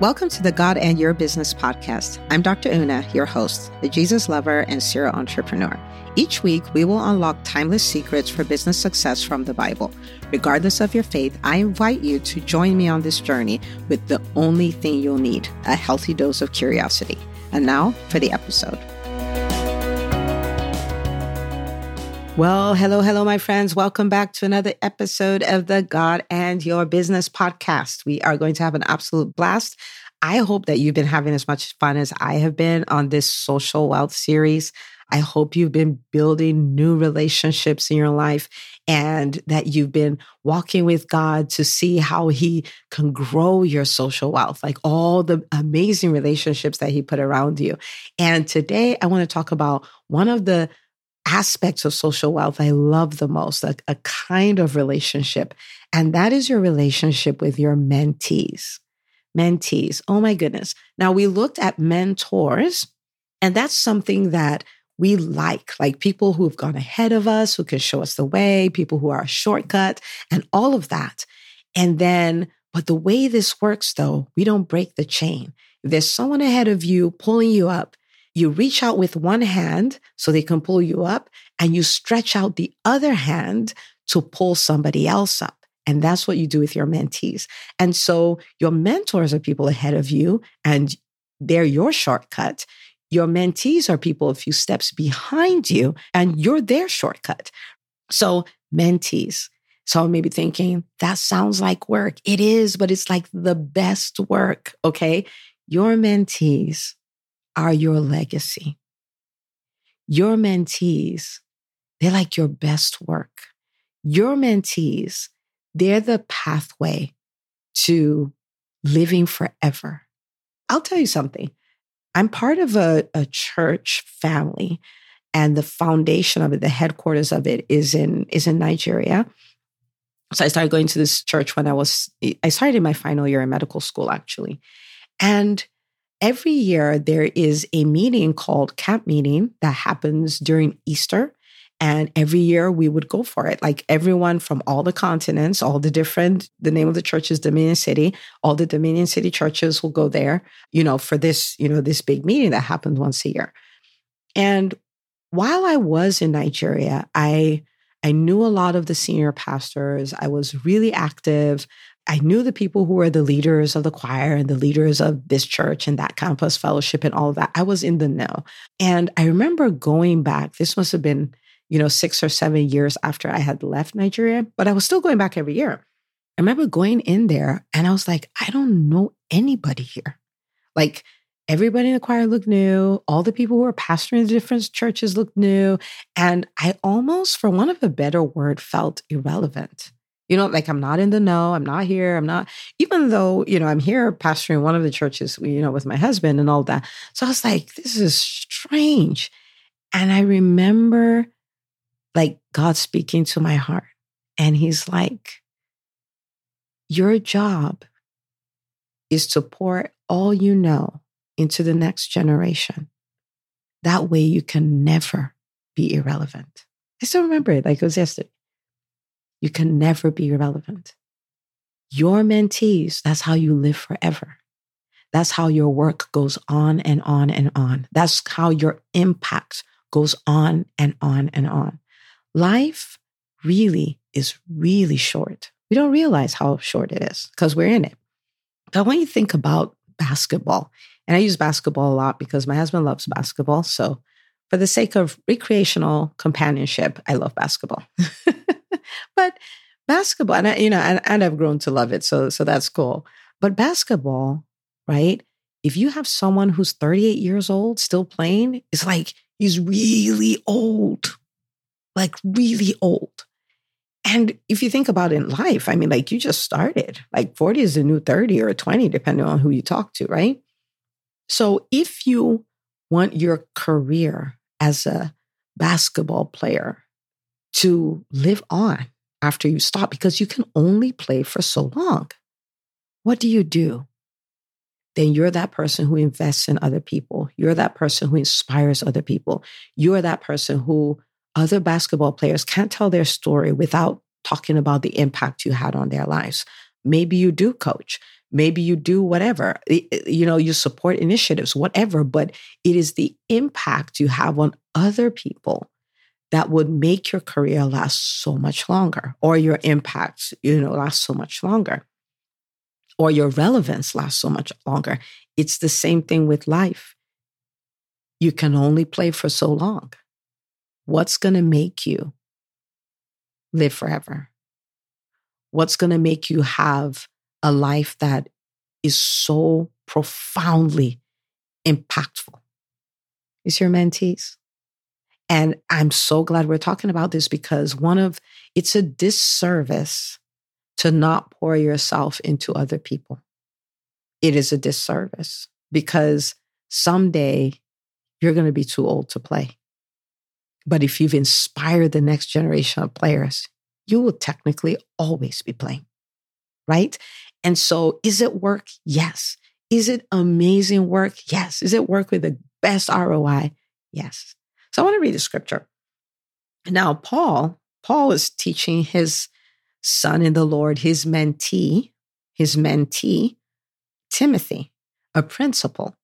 Welcome to the God and Your Business podcast. I'm Dr. Una, your host, the Jesus lover and serial entrepreneur. Each week, we will unlock timeless secrets for business success from the Bible. Regardless of your faith, I invite you to join me on this journey with the only thing you'll need a healthy dose of curiosity. And now for the episode. Well, hello, hello, my friends. Welcome back to another episode of the God and Your Business podcast. We are going to have an absolute blast. I hope that you've been having as much fun as I have been on this social wealth series. I hope you've been building new relationships in your life and that you've been walking with God to see how He can grow your social wealth, like all the amazing relationships that He put around you. And today I want to talk about one of the aspects of social wealth I love the most, a, a kind of relationship. And that is your relationship with your mentees. Mentees. Oh my goodness. Now we looked at mentors, and that's something that we like, like people who have gone ahead of us, who can show us the way, people who are a shortcut, and all of that. And then, but the way this works though, we don't break the chain. If there's someone ahead of you pulling you up, you reach out with one hand so they can pull you up, and you stretch out the other hand to pull somebody else up. And that's what you do with your mentees. And so your mentors are people ahead of you, and they're your shortcut. Your mentees are people a few steps behind you, and you're their shortcut. So, mentees. So, maybe thinking, that sounds like work. It is, but it's like the best work. Okay. Your mentees are your legacy. Your mentees, they're like your best work. Your mentees, they're the pathway to living forever. I'll tell you something. I'm part of a, a church family, and the foundation of it, the headquarters of it, is in is in Nigeria. So I started going to this church when I was I started in my final year in medical school, actually, and every year there is a meeting called camp meeting that happens during Easter. And every year we would go for it. Like everyone from all the continents, all the different, the name of the church is Dominion City. All the Dominion City churches will go there, you know, for this, you know, this big meeting that happens once a year. And while I was in Nigeria, I I knew a lot of the senior pastors. I was really active. I knew the people who were the leaders of the choir and the leaders of this church and that campus fellowship and all of that. I was in the know. And I remember going back, this must have been, you know, six or seven years after I had left Nigeria, but I was still going back every year. I remember going in there and I was like, I don't know anybody here. Like, everybody in the choir looked new. All the people who were pastoring the different churches looked new. And I almost, for want of a better word, felt irrelevant. You know, like I'm not in the know. I'm not here. I'm not, even though, you know, I'm here pastoring one of the churches, you know, with my husband and all that. So I was like, this is strange. And I remember like God speaking to my heart. And he's like, your job is to pour all you know into the next generation. That way you can never be irrelevant. I still remember it like it was yesterday. You can never be irrelevant. Your mentees, that's how you live forever. That's how your work goes on and on and on. That's how your impact goes on and on and on. Life really is really short. We don't realize how short it is because we're in it. But when you think about basketball, and I use basketball a lot because my husband loves basketball. So, for the sake of recreational companionship, I love basketball. but basketball, and I, you know, and, and I've grown to love it. So, so that's cool. But basketball, right? If you have someone who's 38 years old still playing, it's like he's really old, like really old. And if you think about it in life, I mean, like you just started, like 40 is the new 30 or 20, depending on who you talk to, right? So if you want your career as a basketball player to live on after you stop, because you can only play for so long, what do you do? Then you're that person who invests in other people. You're that person who inspires other people. You're that person who other basketball players can't tell their story without talking about the impact you had on their lives. Maybe you do coach. Maybe you do whatever. You know, you support initiatives, whatever, but it is the impact you have on other people that would make your career last so much longer or your impact, you know, last so much longer or your relevance lasts so much longer. It's the same thing with life. You can only play for so long. What's going to make you live forever? What's going to make you have a life that is so profoundly impactful? Is your mentees. And I'm so glad we're talking about this because one of it's a disservice to not pour yourself into other people. It is a disservice because someday you're going to be too old to play. But if you've inspired the next generation of players, you will technically always be playing, right? And so, is it work? Yes. Is it amazing work? Yes. Is it work with the best ROI? Yes. So I want to read the scripture. Now, Paul, Paul is teaching his son in the Lord, his mentee, his mentee, Timothy, a principle.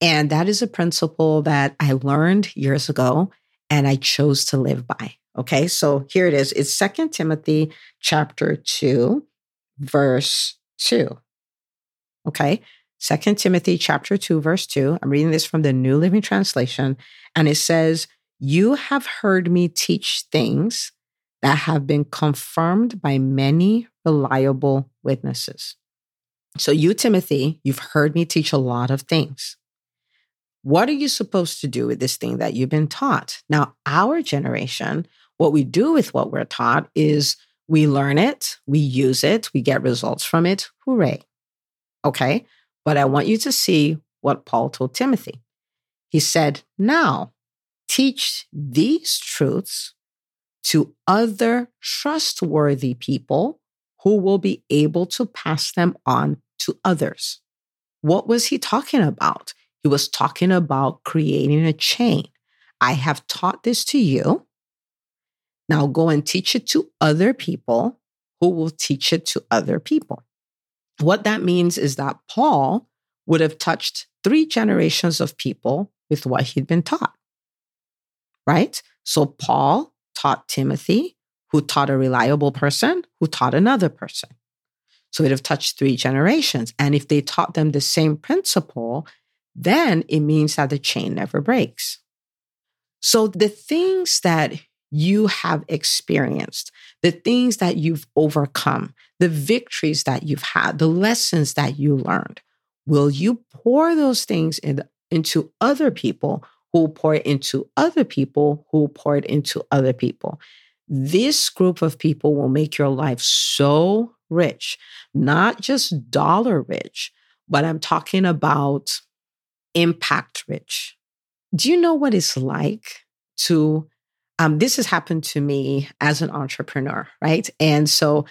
And that is a principle that I learned years ago and I chose to live by. Okay, so here it is. It's Second Timothy chapter 2, verse 2. Okay, Second Timothy chapter 2, verse 2. I'm reading this from the New Living Translation, and it says, You have heard me teach things that have been confirmed by many reliable witnesses. So, you, Timothy, you've heard me teach a lot of things. What are you supposed to do with this thing that you've been taught? Now, our generation, what we do with what we're taught is we learn it, we use it, we get results from it. Hooray. Okay. But I want you to see what Paul told Timothy. He said, Now teach these truths to other trustworthy people who will be able to pass them on to others. What was he talking about? He was talking about creating a chain. I have taught this to you. Now go and teach it to other people who will teach it to other people. What that means is that Paul would have touched three generations of people with what he'd been taught. Right? So Paul taught Timothy, who taught a reliable person, who taught another person. So it'd have touched three generations. And if they taught them the same principle, then it means that the chain never breaks. So the things that you have experienced, the things that you've overcome, the victories that you've had, the lessons that you learned. Will you pour those things in, into other people who pour it into other people who pour it into other people? This group of people will make your life so rich, not just dollar rich, but I'm talking about impact rich. Do you know what it's like to um, this has happened to me as an entrepreneur, right? And so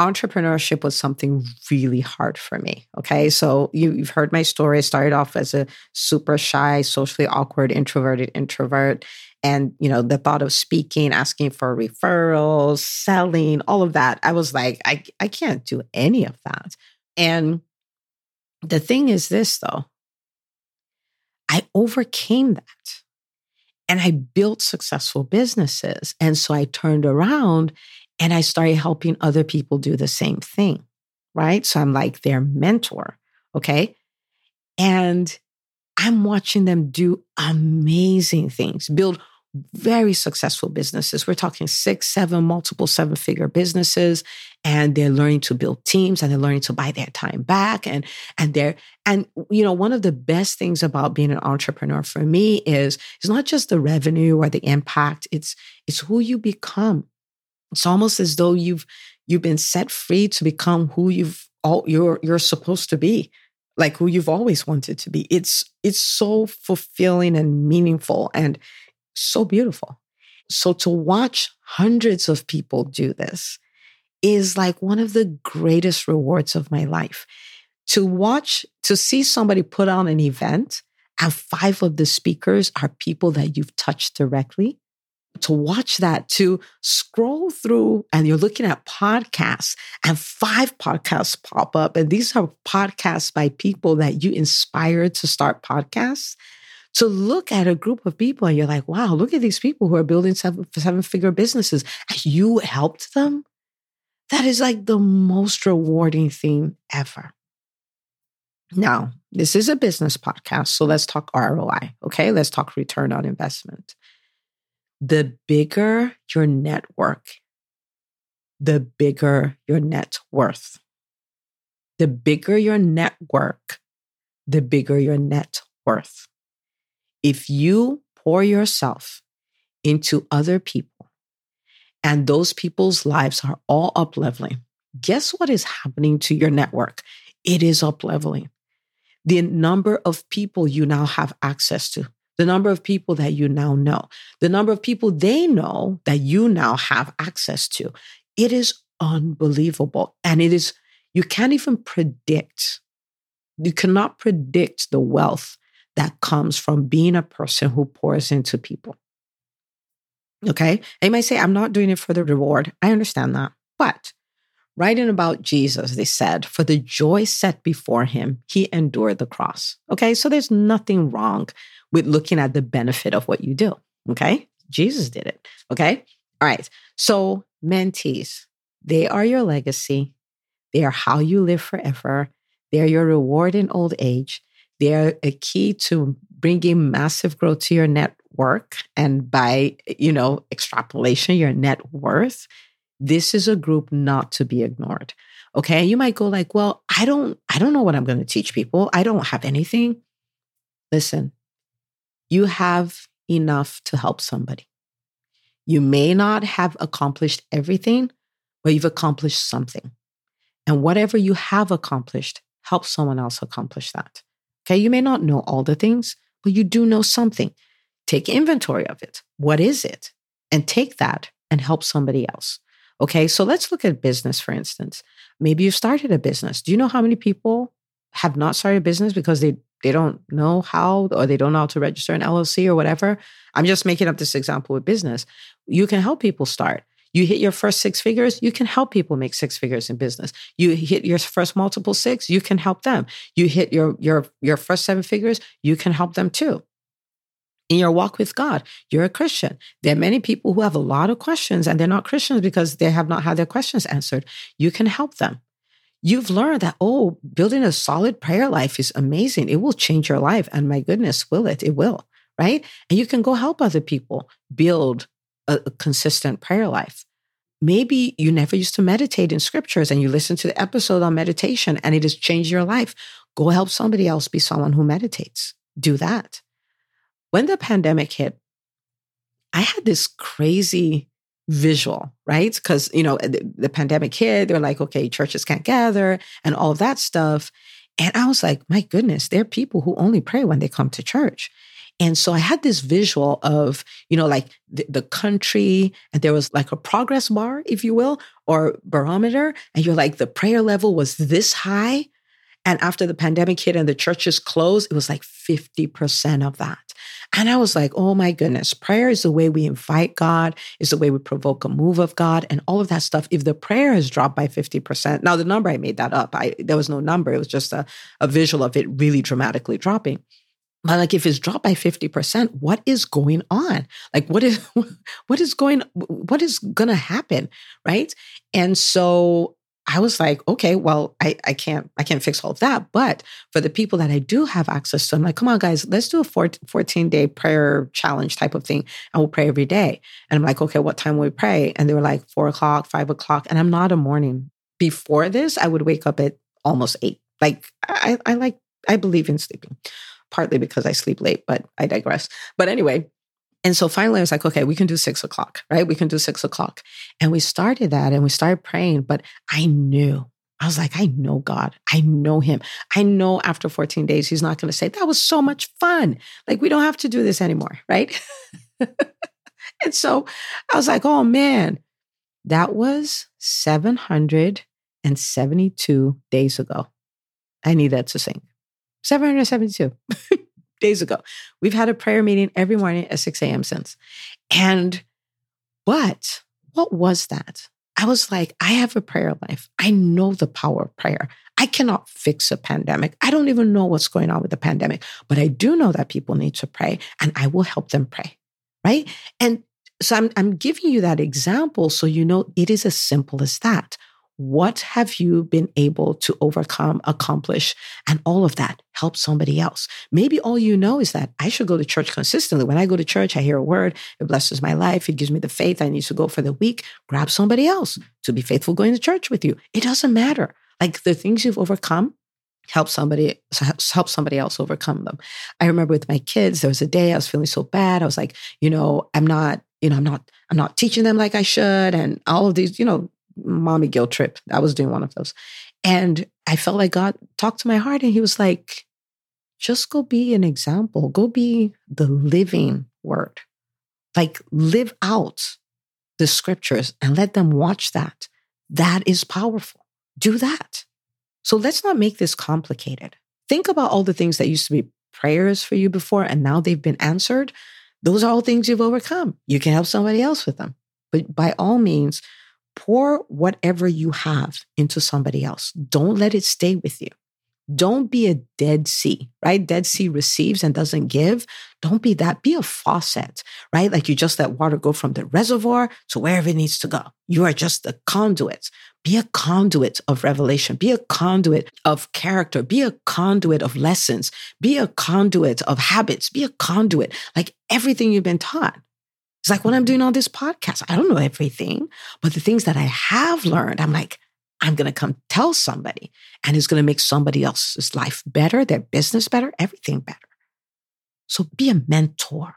entrepreneurship was something really hard for me. Okay. So you, have heard my story. I started off as a super shy, socially awkward, introverted introvert. And, you know, the thought of speaking, asking for referrals, selling, all of that, I was like, I, I can't do any of that. And the thing is this, though, I overcame that and I built successful businesses. And so I turned around and I started helping other people do the same thing. Right. So I'm like their mentor. Okay. And I'm watching them do amazing things, build very successful businesses. We're talking six, seven, multiple seven figure businesses. And they're learning to build teams and they're learning to buy their time back. And, and they're, and, you know, one of the best things about being an entrepreneur for me is, it's not just the revenue or the impact. It's, it's who you become. It's almost as though you've, you've been set free to become who you've all, you're, you're supposed to be like who you've always wanted to be. It's it's so fulfilling and meaningful and so beautiful. So to watch hundreds of people do this is like one of the greatest rewards of my life. To watch, to see somebody put on an event and five of the speakers are people that you've touched directly. to watch that, to scroll through and you're looking at podcasts and five podcasts pop up. And these are podcasts by people that you inspired to start podcasts. To look at a group of people and you're like, wow, look at these people who are building seven, seven figure businesses you helped them. That is like the most rewarding thing ever. Now, this is a business podcast, so let's talk ROI. Okay, let's talk return on investment the bigger your network, the bigger your net worth. The bigger your network, the bigger your net worth. If you pour yourself into other people and those people's lives are all up leveling, guess what is happening to your network? It is up leveling. The number of people you now have access to, the number of people that you now know, the number of people they know that you now have access to. It is unbelievable. And it is, you can't even predict, you cannot predict the wealth that comes from being a person who pours into people. Okay. You might say, I'm not doing it for the reward. I understand that. But writing about Jesus, they said, for the joy set before him, he endured the cross. Okay. So there's nothing wrong with looking at the benefit of what you do. Okay. Jesus did it. Okay. All right. So, mentees, they are your legacy. They are how you live forever. They are your reward in old age. They are a key to bringing massive growth to your network and by, you know, extrapolation, your net worth. This is a group not to be ignored. Okay. You might go like, well, I don't, I don't know what I'm going to teach people. I don't have anything. Listen, you have enough to help somebody. You may not have accomplished everything, but you've accomplished something. And whatever you have accomplished, help someone else accomplish that. Okay, you may not know all the things, but you do know something. Take inventory of it. What is it? And take that and help somebody else. Okay, so let's look at business, for instance. Maybe you've started a business. Do you know how many people have not started a business because they they don't know how or they don't know how to register an LLC or whatever. I'm just making up this example with business. You can help people start. You hit your first six figures, you can help people make six figures in business. You hit your first multiple six, you can help them. You hit your your your first seven figures, you can help them too. In your walk with God, you're a Christian. There are many people who have a lot of questions and they're not Christians because they have not had their questions answered. You can help them you've learned that, oh, building a solid prayer life is amazing. It will change your life. And my goodness, will it? It will, right? And you can go help other people build a, consistent prayer life. Maybe you never used to meditate in scriptures and you listen to the episode on meditation and it has changed your life. Go help somebody else be someone who meditates. Do that. When the pandemic hit, I had this crazy visual, right? Because, you know, the, the, pandemic hit, they're like, okay, churches can't gather and all of that stuff. And I was like, my goodness, there are people who only pray when they come to church. And so I had this visual of, you know, like the, the, country, and there was like a progress bar, if you will, or barometer. And you're like, the prayer level was this high. And after the pandemic hit and the churches closed, it was like 50% of that. And I was like, oh my goodness, prayer is the way we invite God, is the way we provoke a move of God, and all of that stuff. If the prayer has dropped by 50%, now the number I made that up, I there was no number, it was just a, a visual of it really dramatically dropping. But like if it's dropped by 50%, what is going on? Like what is what is going what is gonna happen? Right. And so I was like, okay, well, I, I can't I can't fix all of that. But for the people that I do have access to, I'm like, come on, guys, let's do a 14 day prayer challenge type of thing. And we'll pray every day. And I'm like, okay, what time will we pray? And they were like four o'clock, five o'clock. And I'm not a morning. Before this, I would wake up at almost eight. Like I, I like I believe in sleeping, partly because I sleep late, but I digress. But anyway, and so finally, I was like, okay, we can do six o'clock, right? We can do six o'clock. And we started that and we started praying, but I knew, I was like, I know God. I know him. I know after 14 days, he's not going to say, that was so much fun. Like, we don't have to do this anymore, right? and so I was like, oh man, that was 772 days ago. I need that to sink. 772. days ago. We've had a prayer meeting every morning at 6 a.m. since. And But what was that? I was like, I have a prayer life. I know the power of prayer. I cannot fix a pandemic. I don't even know what's going on with the pandemic, but I do know that people need to pray and I will help them pray. Right. And so I'm, I'm giving you that example so you know it is as simple as that. What have you been able to overcome, accomplish, and all of that help somebody else? Maybe all you know is that I should go to church consistently. When I go to church, I hear a word, it blesses my life, it gives me the faith I need to go for the week. Grab somebody else to be faithful going to church with you. It doesn't matter. Like the things you've overcome, help somebody help somebody else overcome them. I remember with my kids, there was a day I was feeling so bad. I was like, you know, I'm not, you know, I'm not, I'm not teaching them like I should, and all of these, you know, mommy guilt trip. I was doing one of those. And I felt like God talked to my heart and he was like, just go be an example. Go be the living word. Like live out the scriptures and let them watch that. That is powerful. Do that. So let's not make this complicated. Think about all the things that used to be prayers for you before and now they've been answered. Those are all things you've overcome. You can help somebody else with them. But by all means, pour whatever you have into somebody else. Don't let it stay with you. Don't be a dead sea, right? Dead sea receives and doesn't give. Don't be that. Be a faucet, right? Like you just let water go from the reservoir to wherever it needs to go. You are just a conduit. Be a conduit of revelation. Be a conduit of character. Be a conduit of lessons. Be a conduit of habits. Be a conduit, like everything you've been taught. It's like when I'm doing all this podcast, I don't know everything, but the things that I have learned, I'm like, I'm going to come tell somebody and it's going to make somebody else's life better, their business better, everything better. So be a mentor,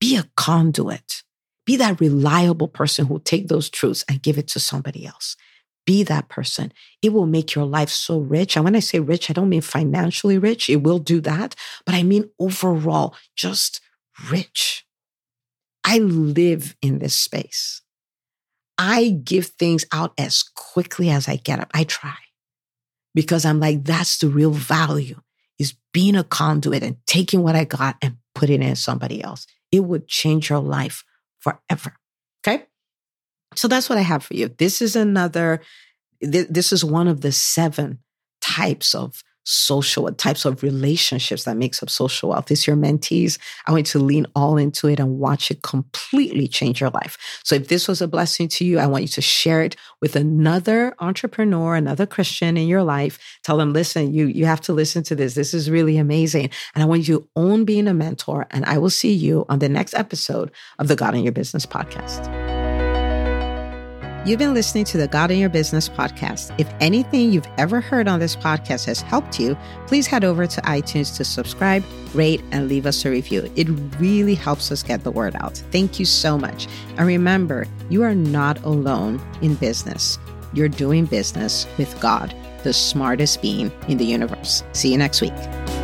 be a conduit, be that reliable person who will take those truths and give it to somebody else. Be that person. It will make your life so rich. And when I say rich, I don't mean financially rich. It will do that, but I mean overall, just rich. I live in this space. I give things out as quickly as I get up. I try because I'm like, that's the real value is being a conduit and taking what I got and putting it in somebody else. It would change your life forever. Okay. So that's what I have for you. This is another, this is one of the seven types of social types of relationships that makes up social wealth. It's your mentees. I want you to lean all into it and watch it completely change your life. So if this was a blessing to you, I want you to share it with another entrepreneur, another Christian in your life. Tell them, listen, you, you have to listen to this. This is really amazing. And I want you to own being a mentor. And I will see you on the next episode of the God in Your Business podcast. You've been listening to the God in Your Business podcast. If anything you've ever heard on this podcast has helped you, please head over to iTunes to subscribe, rate, and leave us a review. It really helps us get the word out. Thank you so much. And remember, you are not alone in business. You're doing business with God, the smartest being in the universe. See you next week.